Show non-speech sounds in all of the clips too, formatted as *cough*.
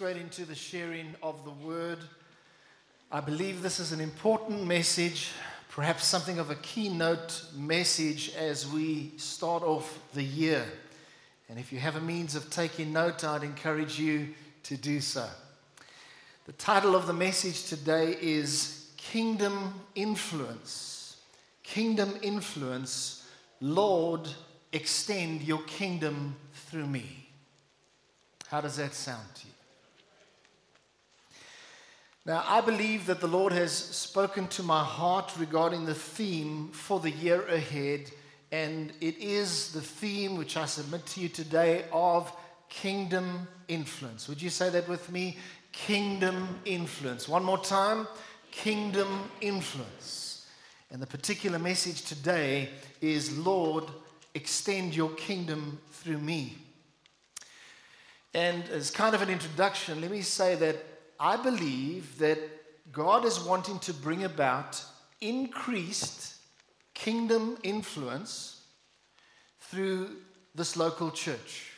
straight into the sharing of the word. I believe this is an important message, perhaps something of a keynote message as we start off the year. And if you have a means of taking note, I'd encourage you to do so. The title of the message today is Kingdom Influence. Kingdom Influence. Lord, extend your kingdom through me. How does that sound to you? Now, I believe that the Lord has spoken to my heart regarding the theme for the year ahead, and it is the theme which I submit to you today of kingdom influence. Would you say that with me? Kingdom influence. One more time kingdom influence. And the particular message today is Lord, extend your kingdom through me. And as kind of an introduction, let me say that I believe that God is wanting to bring about increased kingdom influence through this local church.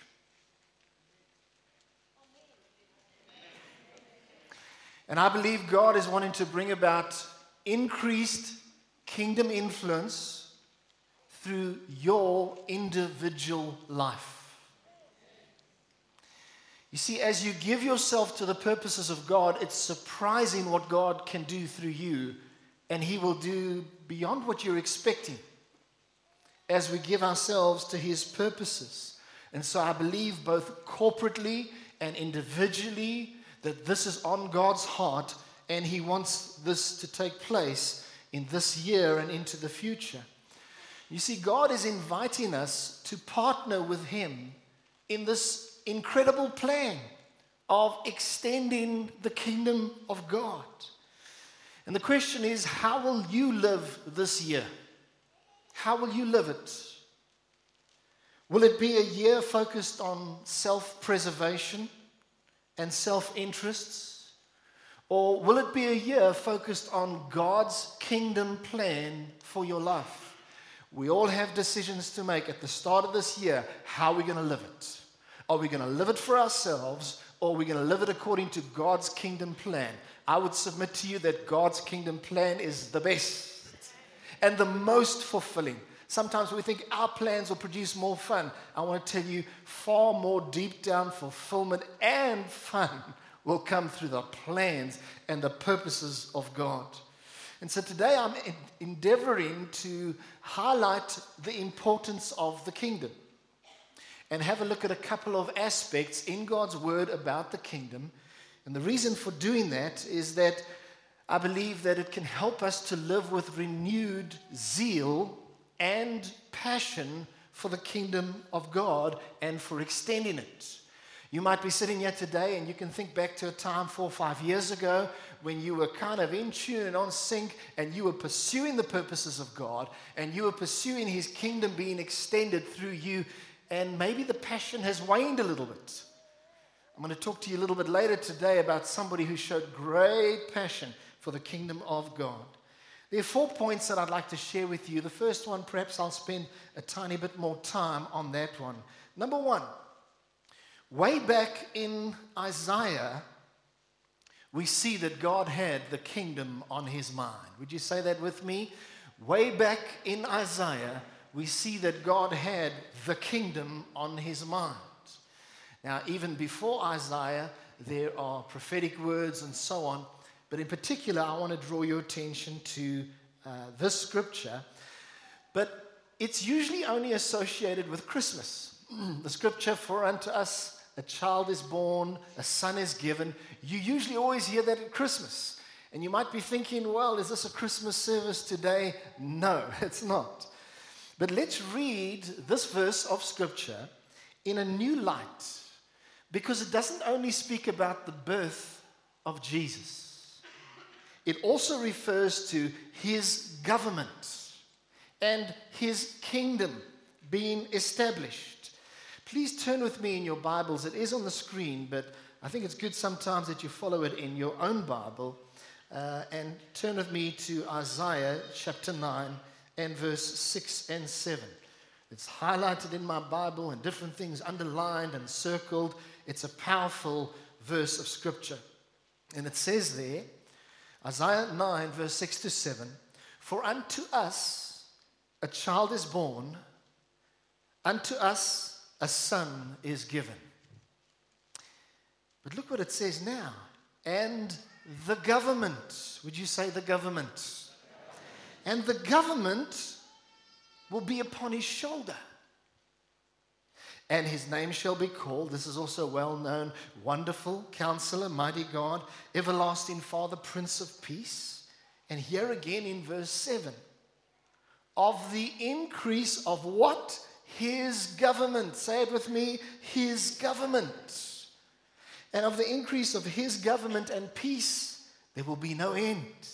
And I believe God is wanting to bring about increased kingdom influence through your individual life. You see, as you give yourself to the purposes of God, it's surprising what God can do through you, and He will do beyond what you're expecting as we give ourselves to His purposes. And so I believe both corporately and individually that this is on God's heart, and He wants this to take place in this year and into the future. You see, God is inviting us to partner with Him in this incredible plan of extending the kingdom of God. And the question is how will you live this year? How will you live it? Will it be a year focused on self preservation and self interests? Or will it be a year focused on God's kingdom plan for your life? We all have decisions to make at the start of this year. How are we going to live it? Are we going to live it for ourselves or are we going to live it according to God's kingdom plan? I would submit to you that God's kingdom plan is the best and the most fulfilling. Sometimes we think our plans will produce more fun. I want to tell you, far more deep down fulfillment and fun *laughs* will come through the plans and the purposes of God. And so today I'm endeavoring to highlight the importance of the kingdom and have a look at a couple of aspects in God's word about the kingdom. And the reason for doing that is that I believe that it can help us to live with renewed zeal and passion for the kingdom of God and for extending it. You might be sitting here today and you can think back to a time four or five years ago when you were kind of in tune and on sync and you were pursuing the purposes of God and you were pursuing His kingdom being extended through you and maybe the passion has waned a little bit. I'm going to talk to you a little bit later today about somebody who showed great passion for the kingdom of God. There are four points that I'd like to share with you. The first one, perhaps I'll spend a tiny bit more time on that one. Number one, way back in Isaiah, we see that God had the kingdom on his mind. Would you say that with me? Way back in Isaiah, we see that God had the kingdom on his mind. Now, even before Isaiah, there are prophetic words and so on. But in particular, I want to draw your attention to uh, this scripture. But it's usually only associated with Christmas. *clears throat* the scripture, for unto us a child is born, a son is given. You usually always hear that at Christmas. And you might be thinking, well, is this a Christmas service today? No, *laughs* it's not. But let's read this verse of Scripture in a new light because it doesn't only speak about the birth of Jesus, it also refers to his government and his kingdom being established. Please turn with me in your Bibles. It is on the screen, but I think it's good sometimes that you follow it in your own Bible. Uh, and turn with me to Isaiah chapter 9 and verse 6 and 7. It's highlighted in my Bible and different things underlined and circled. It's a powerful verse of Scripture. And it says there, Isaiah 9, verse 6 to 7 For unto us a child is born, unto us a son is given. But look what it says now. And the government, would you say the government? And the government will be upon his shoulder. And his name shall be called, this is also well known, Wonderful Counselor, Mighty God, Everlasting Father, Prince of Peace. And here again in verse 7 of the increase of what? His government. Say it with me His government. And of the increase of His government and peace, there will be no end.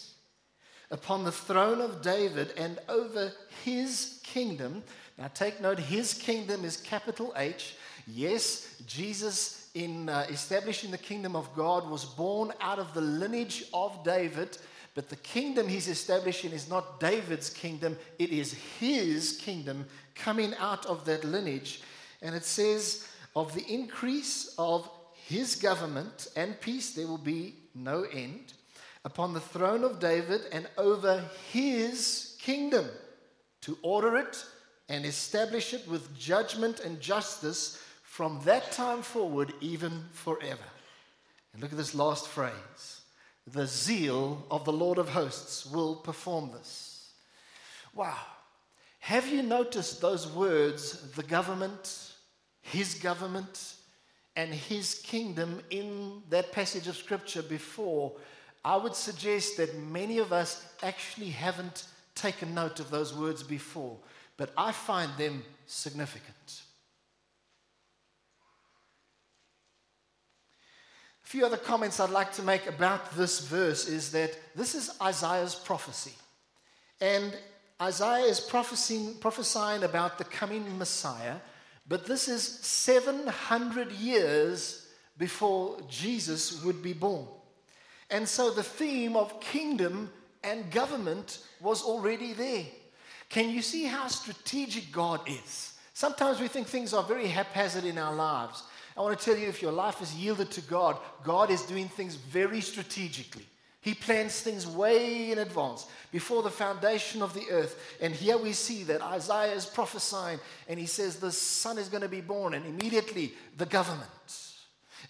Upon the throne of David and over His kingdom. Now take note, His kingdom is capital H. Yes, Jesus, in uh, establishing the kingdom of God, was born out of the lineage of David. But the kingdom he's establishing is not David's kingdom, it is his kingdom coming out of that lineage. And it says, of the increase of his government and peace, there will be no end upon the throne of David and over his kingdom to order it and establish it with judgment and justice from that time forward, even forever. And look at this last phrase the zeal of the Lord of hosts will perform this. Wow. Have you noticed those words, the government, his government, and his kingdom in that passage of scripture before? I would suggest that many of us actually haven't taken note of those words before, but I find them significant. A few other comments I'd like to make about this verse is that this is Isaiah's prophecy. And Isaiah is prophesying, prophesying about the coming Messiah, but this is 700 years before Jesus would be born. And so the theme of kingdom and government was already there. Can you see how strategic God is? Sometimes we think things are very haphazard in our lives. I want to tell you if your life is yielded to God, God is doing things very strategically. He plans things way in advance, before the foundation of the earth. And here we see that Isaiah is prophesying, and he says, The son is going to be born, and immediately the government.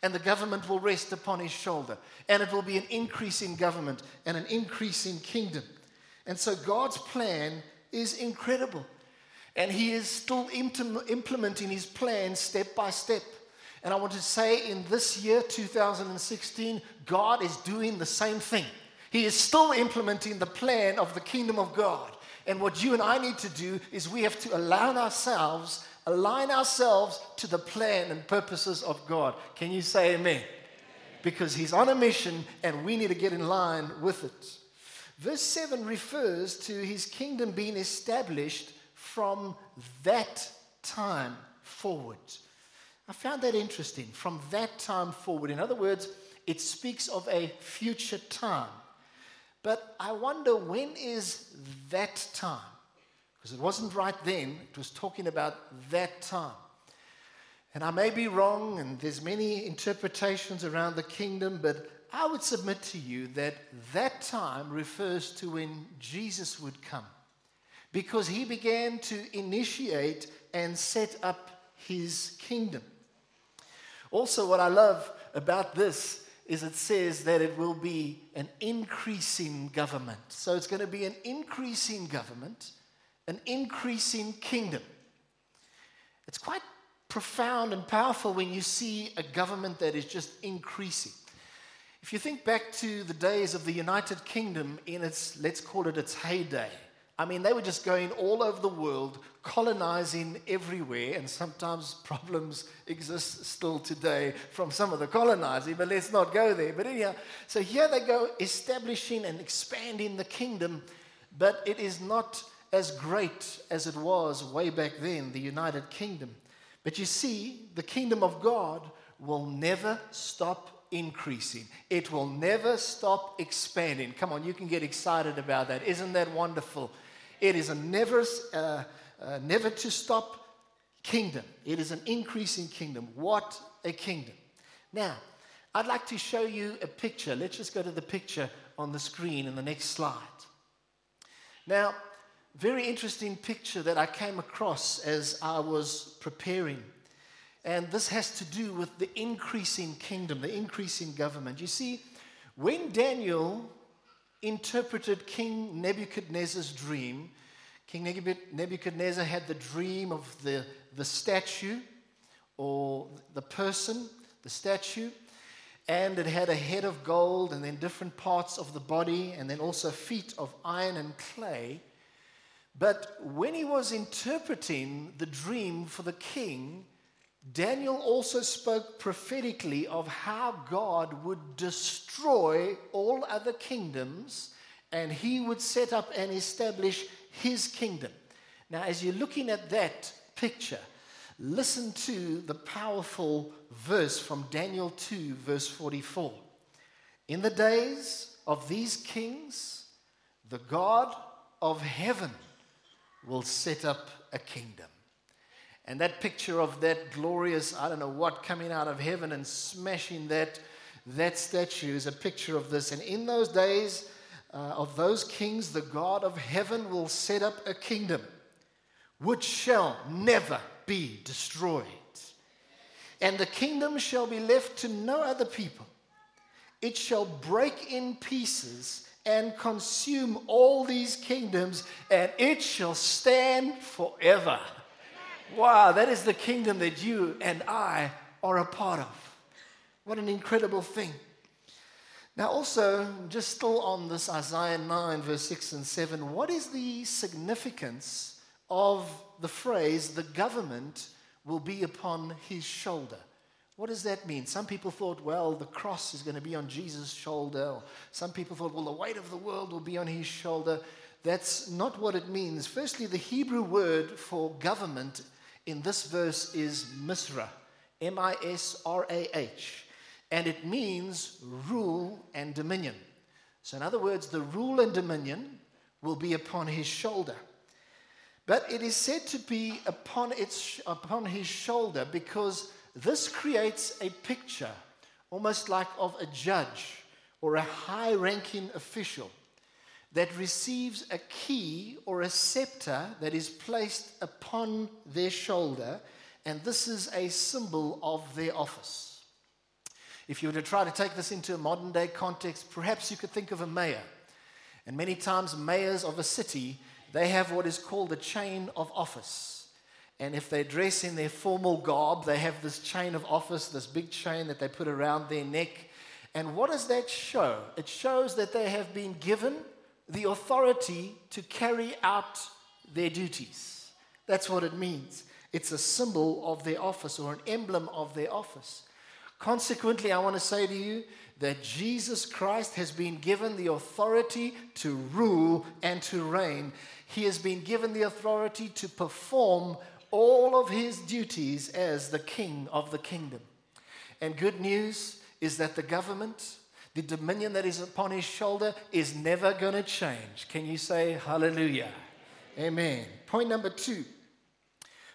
And the government will rest upon his shoulder. And it will be an increase in government and an increase in kingdom. And so God's plan is incredible. And he is still implementing his plan step by step. And I want to say in this year, 2016, God is doing the same thing. He is still implementing the plan of the kingdom of God. And what you and I need to do is we have to allow ourselves, align ourselves to the plan and purposes of God. Can you say amen? Because He's on a mission and we need to get in line with it. Verse 7 refers to His kingdom being established from that time forward. I found that interesting. From that time forward, in other words, it speaks of a future time. But I wonder when is that time? Because it wasn't right then, it was talking about that time. And I may be wrong, and there's many interpretations around the kingdom, but I would submit to you that that time refers to when Jesus would come. Because he began to initiate and set up his kingdom. Also, what I love about this is it says that it will be an increasing government. So it's going to be an increasing government, an increasing kingdom. It's quite profound and powerful when you see a government that is just increasing. If you think back to the days of the United Kingdom in its, let's call it its heyday, I mean, they were just going all over the world, colonizing everywhere, and sometimes problems exist still today from some of the colonizing, but let's not go there. But anyhow, so here they go establishing and expanding the kingdom, but it is not as great as it was way back then, the United Kingdom. But you see, the kingdom of God will never stop increasing. It will never stop expanding. Come on, you can get excited about that. Isn't that wonderful? It is a never, uh, uh, never to stop kingdom. It is an increasing kingdom. What a kingdom. Now, I'd like to show you a picture. Let's just go to the picture on the screen in the next slide. Now, very interesting picture that I came across as I was preparing. And this has to do with the increasing kingdom, the increasing government. You see, when Daniel interpreted King Nebuchadnezzar's dream, King Nebuchadnezzar had the dream of the, the statue or the person, the statue, and it had a head of gold and then different parts of the body and then also feet of iron and clay. But when he was interpreting the dream for the king, Daniel also spoke prophetically of how God would destroy all other kingdoms and he would set up and establish his kingdom. Now, as you're looking at that picture, listen to the powerful verse from Daniel 2, verse 44. In the days of these kings, the God of heaven will set up a kingdom. And that picture of that glorious, I don't know what, coming out of heaven and smashing that, that statue is a picture of this. And in those days uh, of those kings, the God of heaven will set up a kingdom which shall never be destroyed. And the kingdom shall be left to no other people. It shall break in pieces and consume all these kingdoms, and it shall stand forever. Wow, that is the kingdom that you and I are a part of. What an incredible thing. Now, also, just still on this Isaiah 9, verse 6 and 7, what is the significance of the phrase, the government will be upon his shoulder? What does that mean? Some people thought, well, the cross is going to be on Jesus' shoulder. Some people thought, well, the weight of the world will be on his shoulder. That's not what it means. Firstly, the Hebrew word for government in this verse is misra, M I S R A H, and it means rule and dominion. So, in other words, the rule and dominion will be upon his shoulder. But it is said to be upon, its, upon his shoulder because this creates a picture, almost like of a judge or a high ranking official that receives a key or a scepter that is placed upon their shoulder, and this is a symbol of their office. If you were to try to take this into a modern day context, perhaps you could think of a mayor. And many times, mayors of a city, they have what is called a chain of office. And if they dress in their formal garb, they have this chain of office, this big chain that they put around their neck. And what does that show? It shows that they have been given the authority to carry out their duties. That's what it means. It's a symbol of their office or an emblem of their office. Consequently, I want to say to you that Jesus Christ has been given the authority to rule and to reign. He has been given the authority to perform all of his duties as the king of the kingdom. And good news is that the government, the dominion that is upon his shoulder is never going to change. Can you say hallelujah? Amen. Point number two.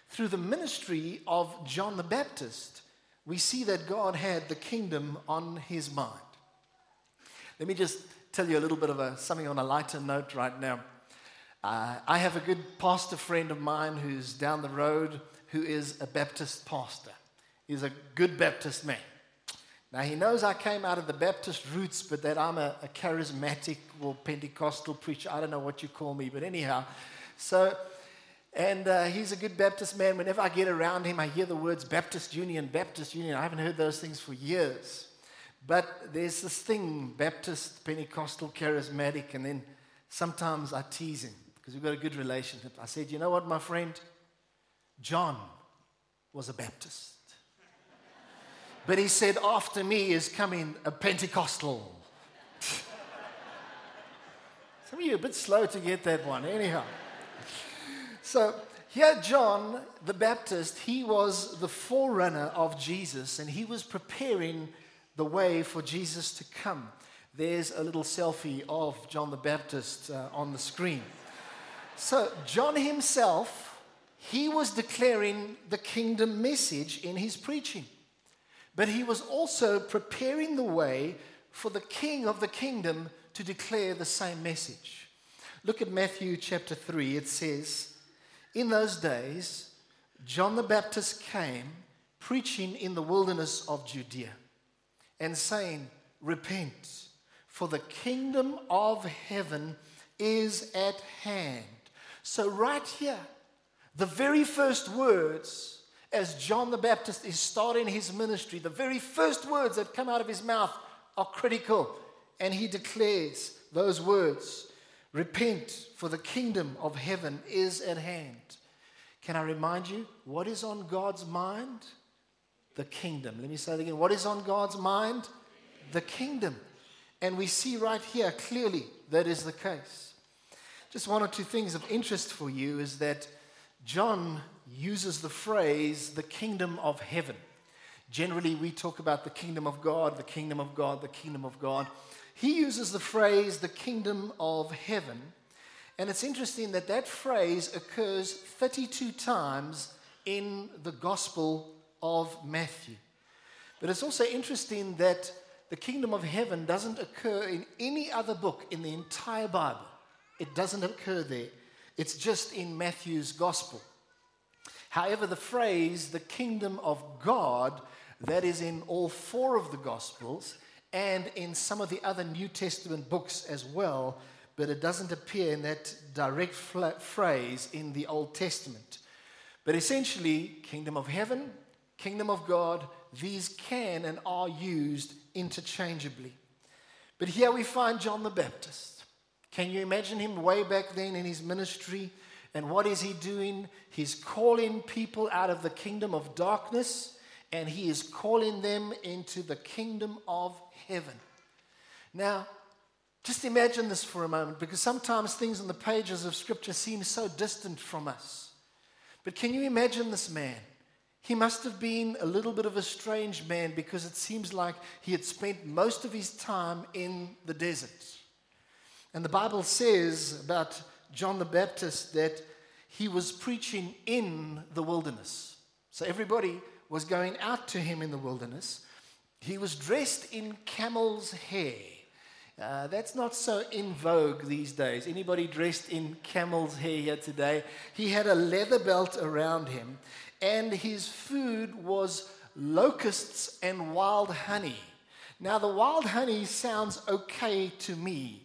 Through the ministry of John the Baptist, we see that God had the kingdom on his mind. Let me just tell you a little bit of a, something on a lighter note right now. Uh, I have a good pastor friend of mine who's down the road who is a Baptist pastor. He's a good Baptist man. Now, he knows I came out of the Baptist roots, but that I'm a, a charismatic or Pentecostal preacher. I don't know what you call me, but anyhow. So, and uh, he's a good Baptist man. Whenever I get around him, I hear the words Baptist Union, Baptist Union. I haven't heard those things for years. But there's this thing Baptist, Pentecostal, charismatic, and then sometimes I tease him because we've got a good relationship. I said, You know what, my friend? John was a Baptist. But he said, After me is coming a Pentecostal. *laughs* Some of you are a bit slow to get that one, anyhow. So, here, John the Baptist, he was the forerunner of Jesus and he was preparing the way for Jesus to come. There's a little selfie of John the Baptist uh, on the screen. So, John himself, he was declaring the kingdom message in his preaching. but he was also preparing the way for the king of the kingdom to declare the same message. Look at Matthew chapter 3. It says, In those days, John the Baptist came preaching in the wilderness of Judea and saying, Repent, for the kingdom of heaven is at hand. So, right here, the very first words as John the Baptist is starting his ministry, the very first words that come out of his mouth are critical. And he declares those words Repent, for the kingdom of heaven is at hand. Can I remind you what is on God's mind? The kingdom. Let me say it again. What is on God's mind? The kingdom. And we see right here clearly that is the case. Just one or two things of interest for you is that John uses the phrase the kingdom of heaven. Generally, we talk about the kingdom of God, the kingdom of God, the kingdom of God. He uses the phrase the kingdom of heaven. And it's interesting that that phrase occurs 32 times in the Gospel of Matthew. But it's also interesting that the kingdom of heaven doesn't occur in any other book in the entire Bible. It doesn't occur there. It's just in Matthew's gospel. However, the phrase the kingdom of God, that is in all four of the gospels and in some of the other New Testament books as well, but it doesn't appear in that direct phrase in the Old Testament. But essentially, kingdom of heaven, kingdom of God, these can and are used interchangeably. But here we find John the Baptist. Can you imagine him way back then in his ministry? And what is he doing? He's calling people out of the kingdom of darkness and he is calling them into the kingdom of heaven. Now, just imagine this for a moment because sometimes things in the pages of scripture seem so distant from us. But can you imagine this man? He must have been a little bit of a strange man because it seems like he had spent most of his time in the desert. And the Bible says about John the Baptist that he was preaching in the wilderness. So everybody was going out to him in the wilderness. He was dressed in camel's hair. Uh, that's not so in vogue these days. Anybody dressed in camel's hair here today? He had a leather belt around him, and his food was locusts and wild honey. Now, the wild honey sounds okay to me.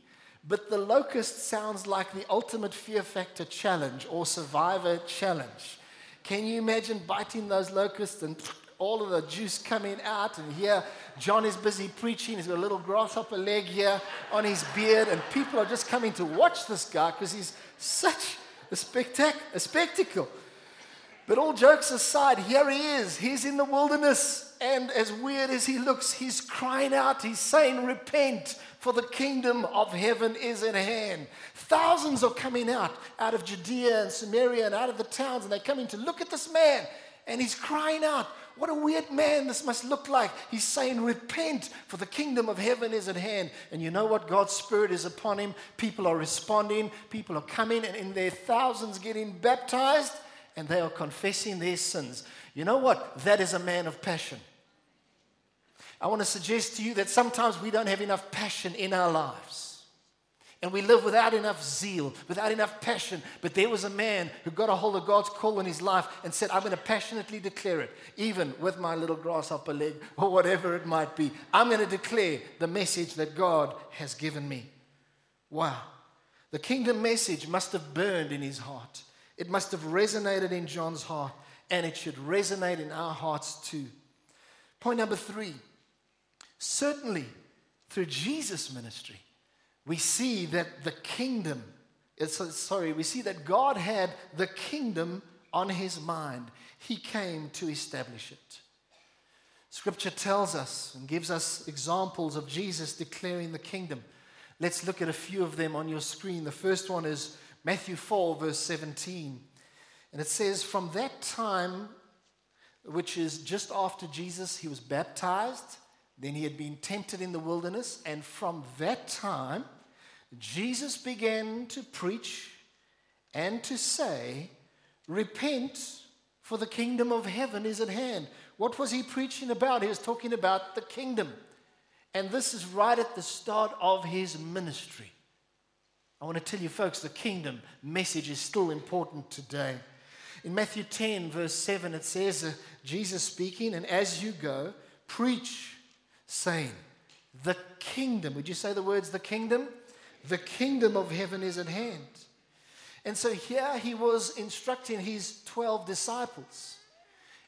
But the locust sounds like the ultimate fear factor challenge or survivor challenge. Can you imagine biting those locusts and *tsk* all of the juice coming out? And here, John is busy preaching. He's got a little grasshopper leg here on his beard, and people are just coming to watch this guy because he's such a, spectac- a spectacle. But all jokes aside, here he is. He's in the wilderness, and as weird as he looks, he's crying out. He's saying, Repent, for the kingdom of heaven is at hand. Thousands are coming out, out of Judea and Samaria and out of the towns, and they're coming to look at this man. And he's crying out, What a weird man this must look like. He's saying, Repent, for the kingdom of heaven is at hand. And you know what? God's Spirit is upon him. People are responding, people are coming, and in their thousands getting baptized, and they are confessing their sins. You know what? That is a man of passion. I want to suggest to you that sometimes we don't have enough passion in our lives. And we live without enough zeal, without enough passion. But there was a man who got a hold of God's call in his life and said, I'm going to passionately declare it, even with my little grasshopper leg *laughs* or whatever it might be. I'm going to declare the message that God has given me. Wow. The kingdom message must have burned in his heart. It must have resonated in John's heart, and it should resonate in our hearts too. Point number three Certainly, through Jesus' ministry, we see that the kingdom, uh, sorry, we see that God had the kingdom on his mind. He came to establish it. Scripture tells us and gives us examples of Jesus declaring the kingdom. Let's look at a few of them on your screen. The first one is Matthew 4, verse 17. And it says, From that time, which is just after Jesus, he was baptized then he had been tempted in the wilderness, and from that time, Jesus began to preach and to say, Repent, for the kingdom of heaven is at hand. What was he preaching about? He was talking about the kingdom. And this is right at the start of his ministry. I want to tell you, folks, the kingdom message is still important today. In Matthew 10, verse 7, it says, Jesus speaking, and as you go, preach, saying, The kingdom, would you say the words, the kingdom? The kingdom of heaven is at hand. And so here he was instructing his 12 disciples.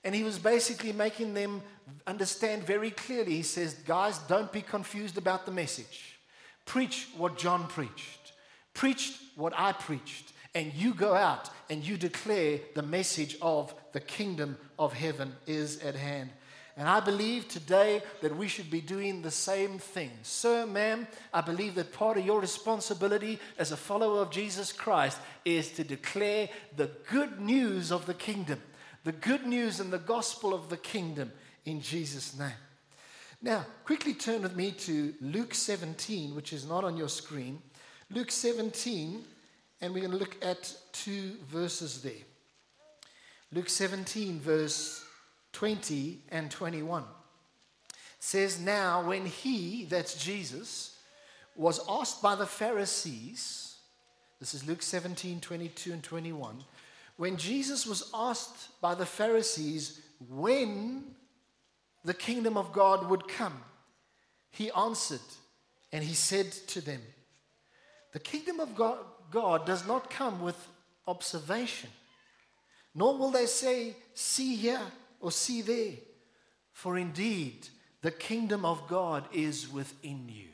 And he was basically making them understand very clearly. He says, Guys, don't be confused about the message. Preach what John preached, preach what I preached, and you go out and you declare the message of the kingdom of heaven is at hand. And I believe today that we should be doing the same thing. Sir, ma'am, I believe that part of your responsibility as a follower of Jesus Christ is to declare the good news of the kingdom, the good news and the gospel of the kingdom in Jesus' name. Now, quickly turn with me to Luke 17, which is not on your screen. Luke 17, and we're going to look at two verses there. Luke 17, verse 20 and 21 says, Now, when he, that's Jesus, was asked by the Pharisees, this is Luke 17, 22 and 21. When Jesus was asked by the Pharisees when the kingdom of God would come, he answered and he said to them, The kingdom of God, God does not come with observation, nor will they say, See here or see there. For indeed, the kingdom of God is within you.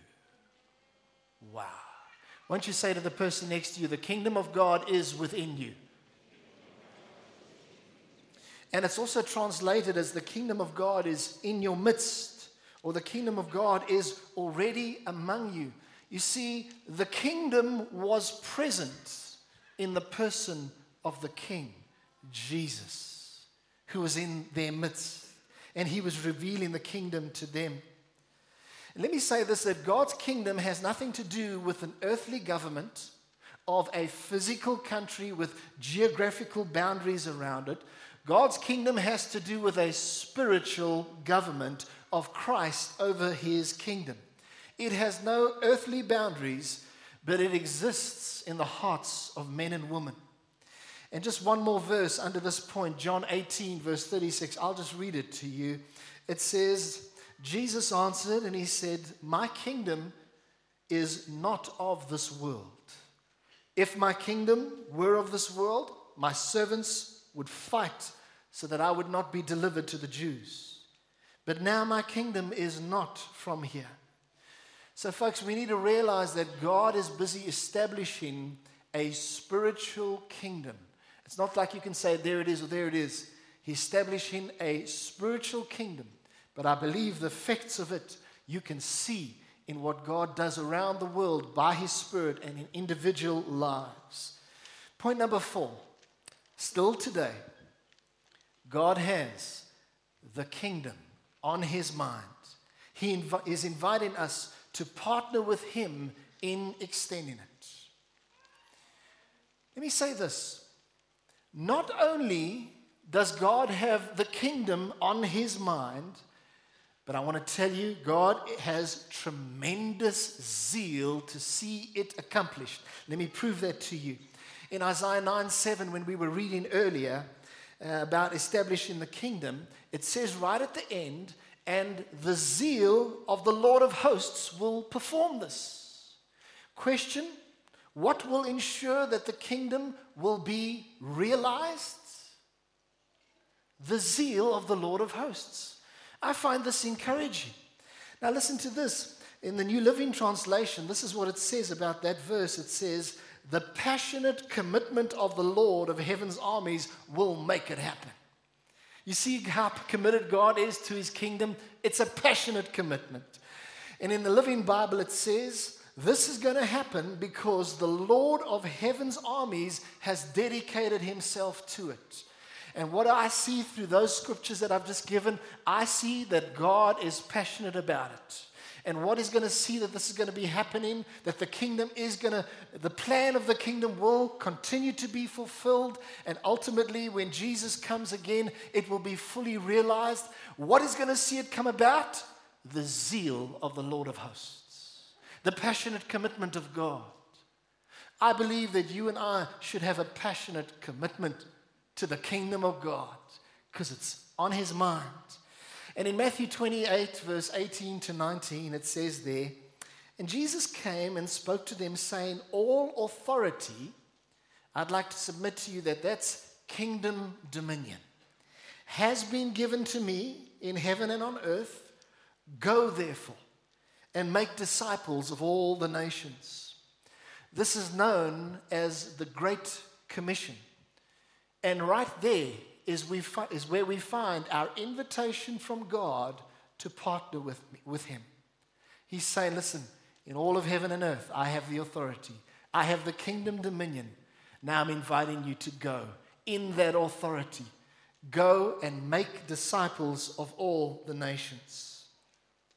Wow. Why don't you say to the person next to you, the kingdom of God is within you? And it's also translated as the kingdom of God is in your midst, or the kingdom of God is already among you. You see, the kingdom was present in the person of the king, Jesus who was in their midst, and he was revealing the kingdom to them. let me say this that God's kingdom has nothing to do with an earthly government of a physical country with geographical boundaries around it. God's kingdom has to do with a spiritual government of Christ over his kingdom. It has no earthly boundaries, but it exists in the hearts of men and women. And just one more verse under this point, John 18, verse 36. I'll just read it to you. It says, Jesus answered and he said, My kingdom is not of this world. If my kingdom were of this world, my servants would fight so that I would not be delivered to the Jews. But now my kingdom is not from here. So, folks, we need to realize that God is busy establishing a spiritual kingdom it's not like you can say, there it is or there it is. He's establishing a spiritual kingdom. But I believe the effects of it you can see in what God does around the world by His Spirit and in individual lives. Point number four still today, God has the kingdom on His mind. He inv- is inviting us to partner with Him in extending it. Let me say this not only does God have the kingdom on his mind, but I want to tell you, God has tremendous zeal to see it accomplished. Let me prove that to you. In Isaiah 9 7, when we were reading earlier uh, about establishing the kingdom, it says right at the end, and the zeal of the Lord of hosts will perform this. Question what will ensure that the kingdom will be realized? The zeal of the Lord of hosts. I find this encouraging. Now, listen to this. In the New Living Translation, this is what it says about that verse. It says, The passionate commitment of the Lord of heaven's armies will make it happen. You see how committed God is to his kingdom? It's a passionate commitment. And in the Living Bible, it says, this is going to happen because the Lord of heaven's armies has dedicated himself to it. And what I see through those scriptures that I've just given, I see that God is passionate about it. and what is going to see that this is going to be happening, that the kingdom is going to, the plan of the kingdom will continue to be fulfilled, and ultimately, when Jesus comes again, it will be fully realized. What is going to see it come about? The zeal of the Lord of hosts, the passionate commitment of God. I believe that you and I should have a passionate commitment to the kingdom of God because it's on his mind. And in Matthew 28, verse 18 to 19, it says there, And Jesus came and spoke to them, saying, All authority, I'd like to submit to you that that's kingdom dominion, has been given to me in heaven and on earth. Go therefore and make disciples of all the nations. This is known as the Great Commission. And right there is, we fi- is where we find our invitation from God to partner with, me, with Him. He's saying, Listen, in all of heaven and earth, I have the authority, I have the kingdom dominion. Now I'm inviting you to go in that authority. Go and make disciples of all the nations.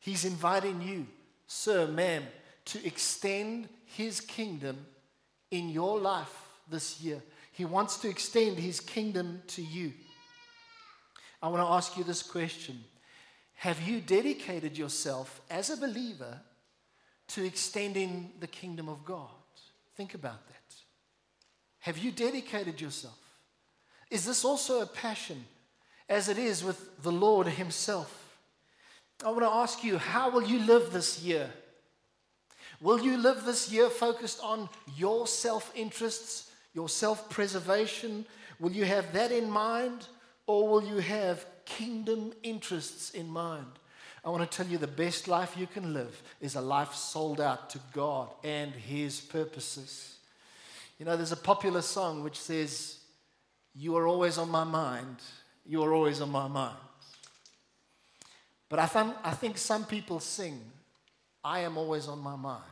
He's inviting you, sir, ma'am, to extend his kingdom in your life this year. He wants to extend his kingdom to you. I want to ask you this question Have you dedicated yourself as a believer to extending the kingdom of God? Think about that. Have you dedicated yourself? Is this also a passion as it is with the Lord Himself? I want to ask you, how will you live this year? Will you live this year focused on your self interests, your self preservation? Will you have that in mind? Or will you have kingdom interests in mind? I want to tell you the best life you can live is a life sold out to God and His purposes. You know, there's a popular song which says, You are always on my mind. You are always on my mind. But I, I think some people sing, I am always on my mind.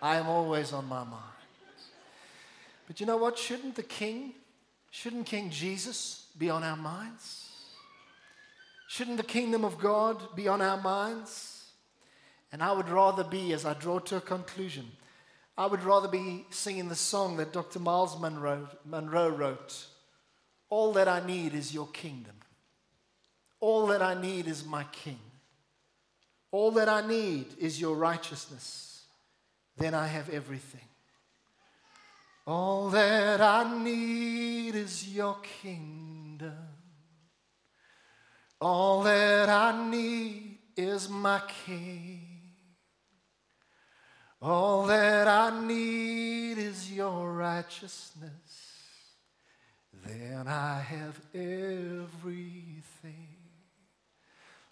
I am always on my mind. But you know what? Shouldn't the king Shouldn't King Jesus be on our minds? Shouldn't the kingdom of God be on our minds? And I would rather be, as I draw to a conclusion, I would rather be singing the song that Dr. Myles Monroe, Munroe wrote All that I need is your kingdom. All that I need is my king. All that I need is your righteousness. Then I have everything. All that I need is your kingdom. All that I need is my king. All that I need is your righteousness. Then I have everything.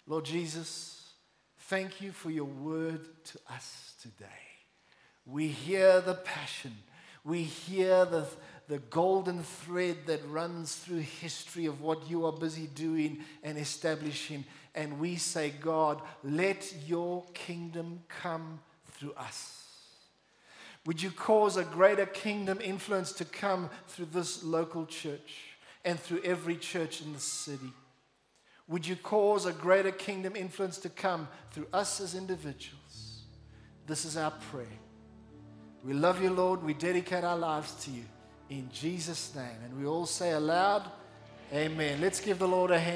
Lord Jesus, thank you for your word to us today. We hear the passion we hear the, the golden thread that runs through history of what you are busy doing and establishing. And we say, God, let your kingdom come through us. Would you cause a greater kingdom influence to come through this local church and through every church in the city? Would you cause a greater kingdom influence to come through us as individuals? This is our prayer. We love you, Lord. We dedicate our lives to you in Jesus' name. And we all say aloud, Amen. Let's give the Lord a hand.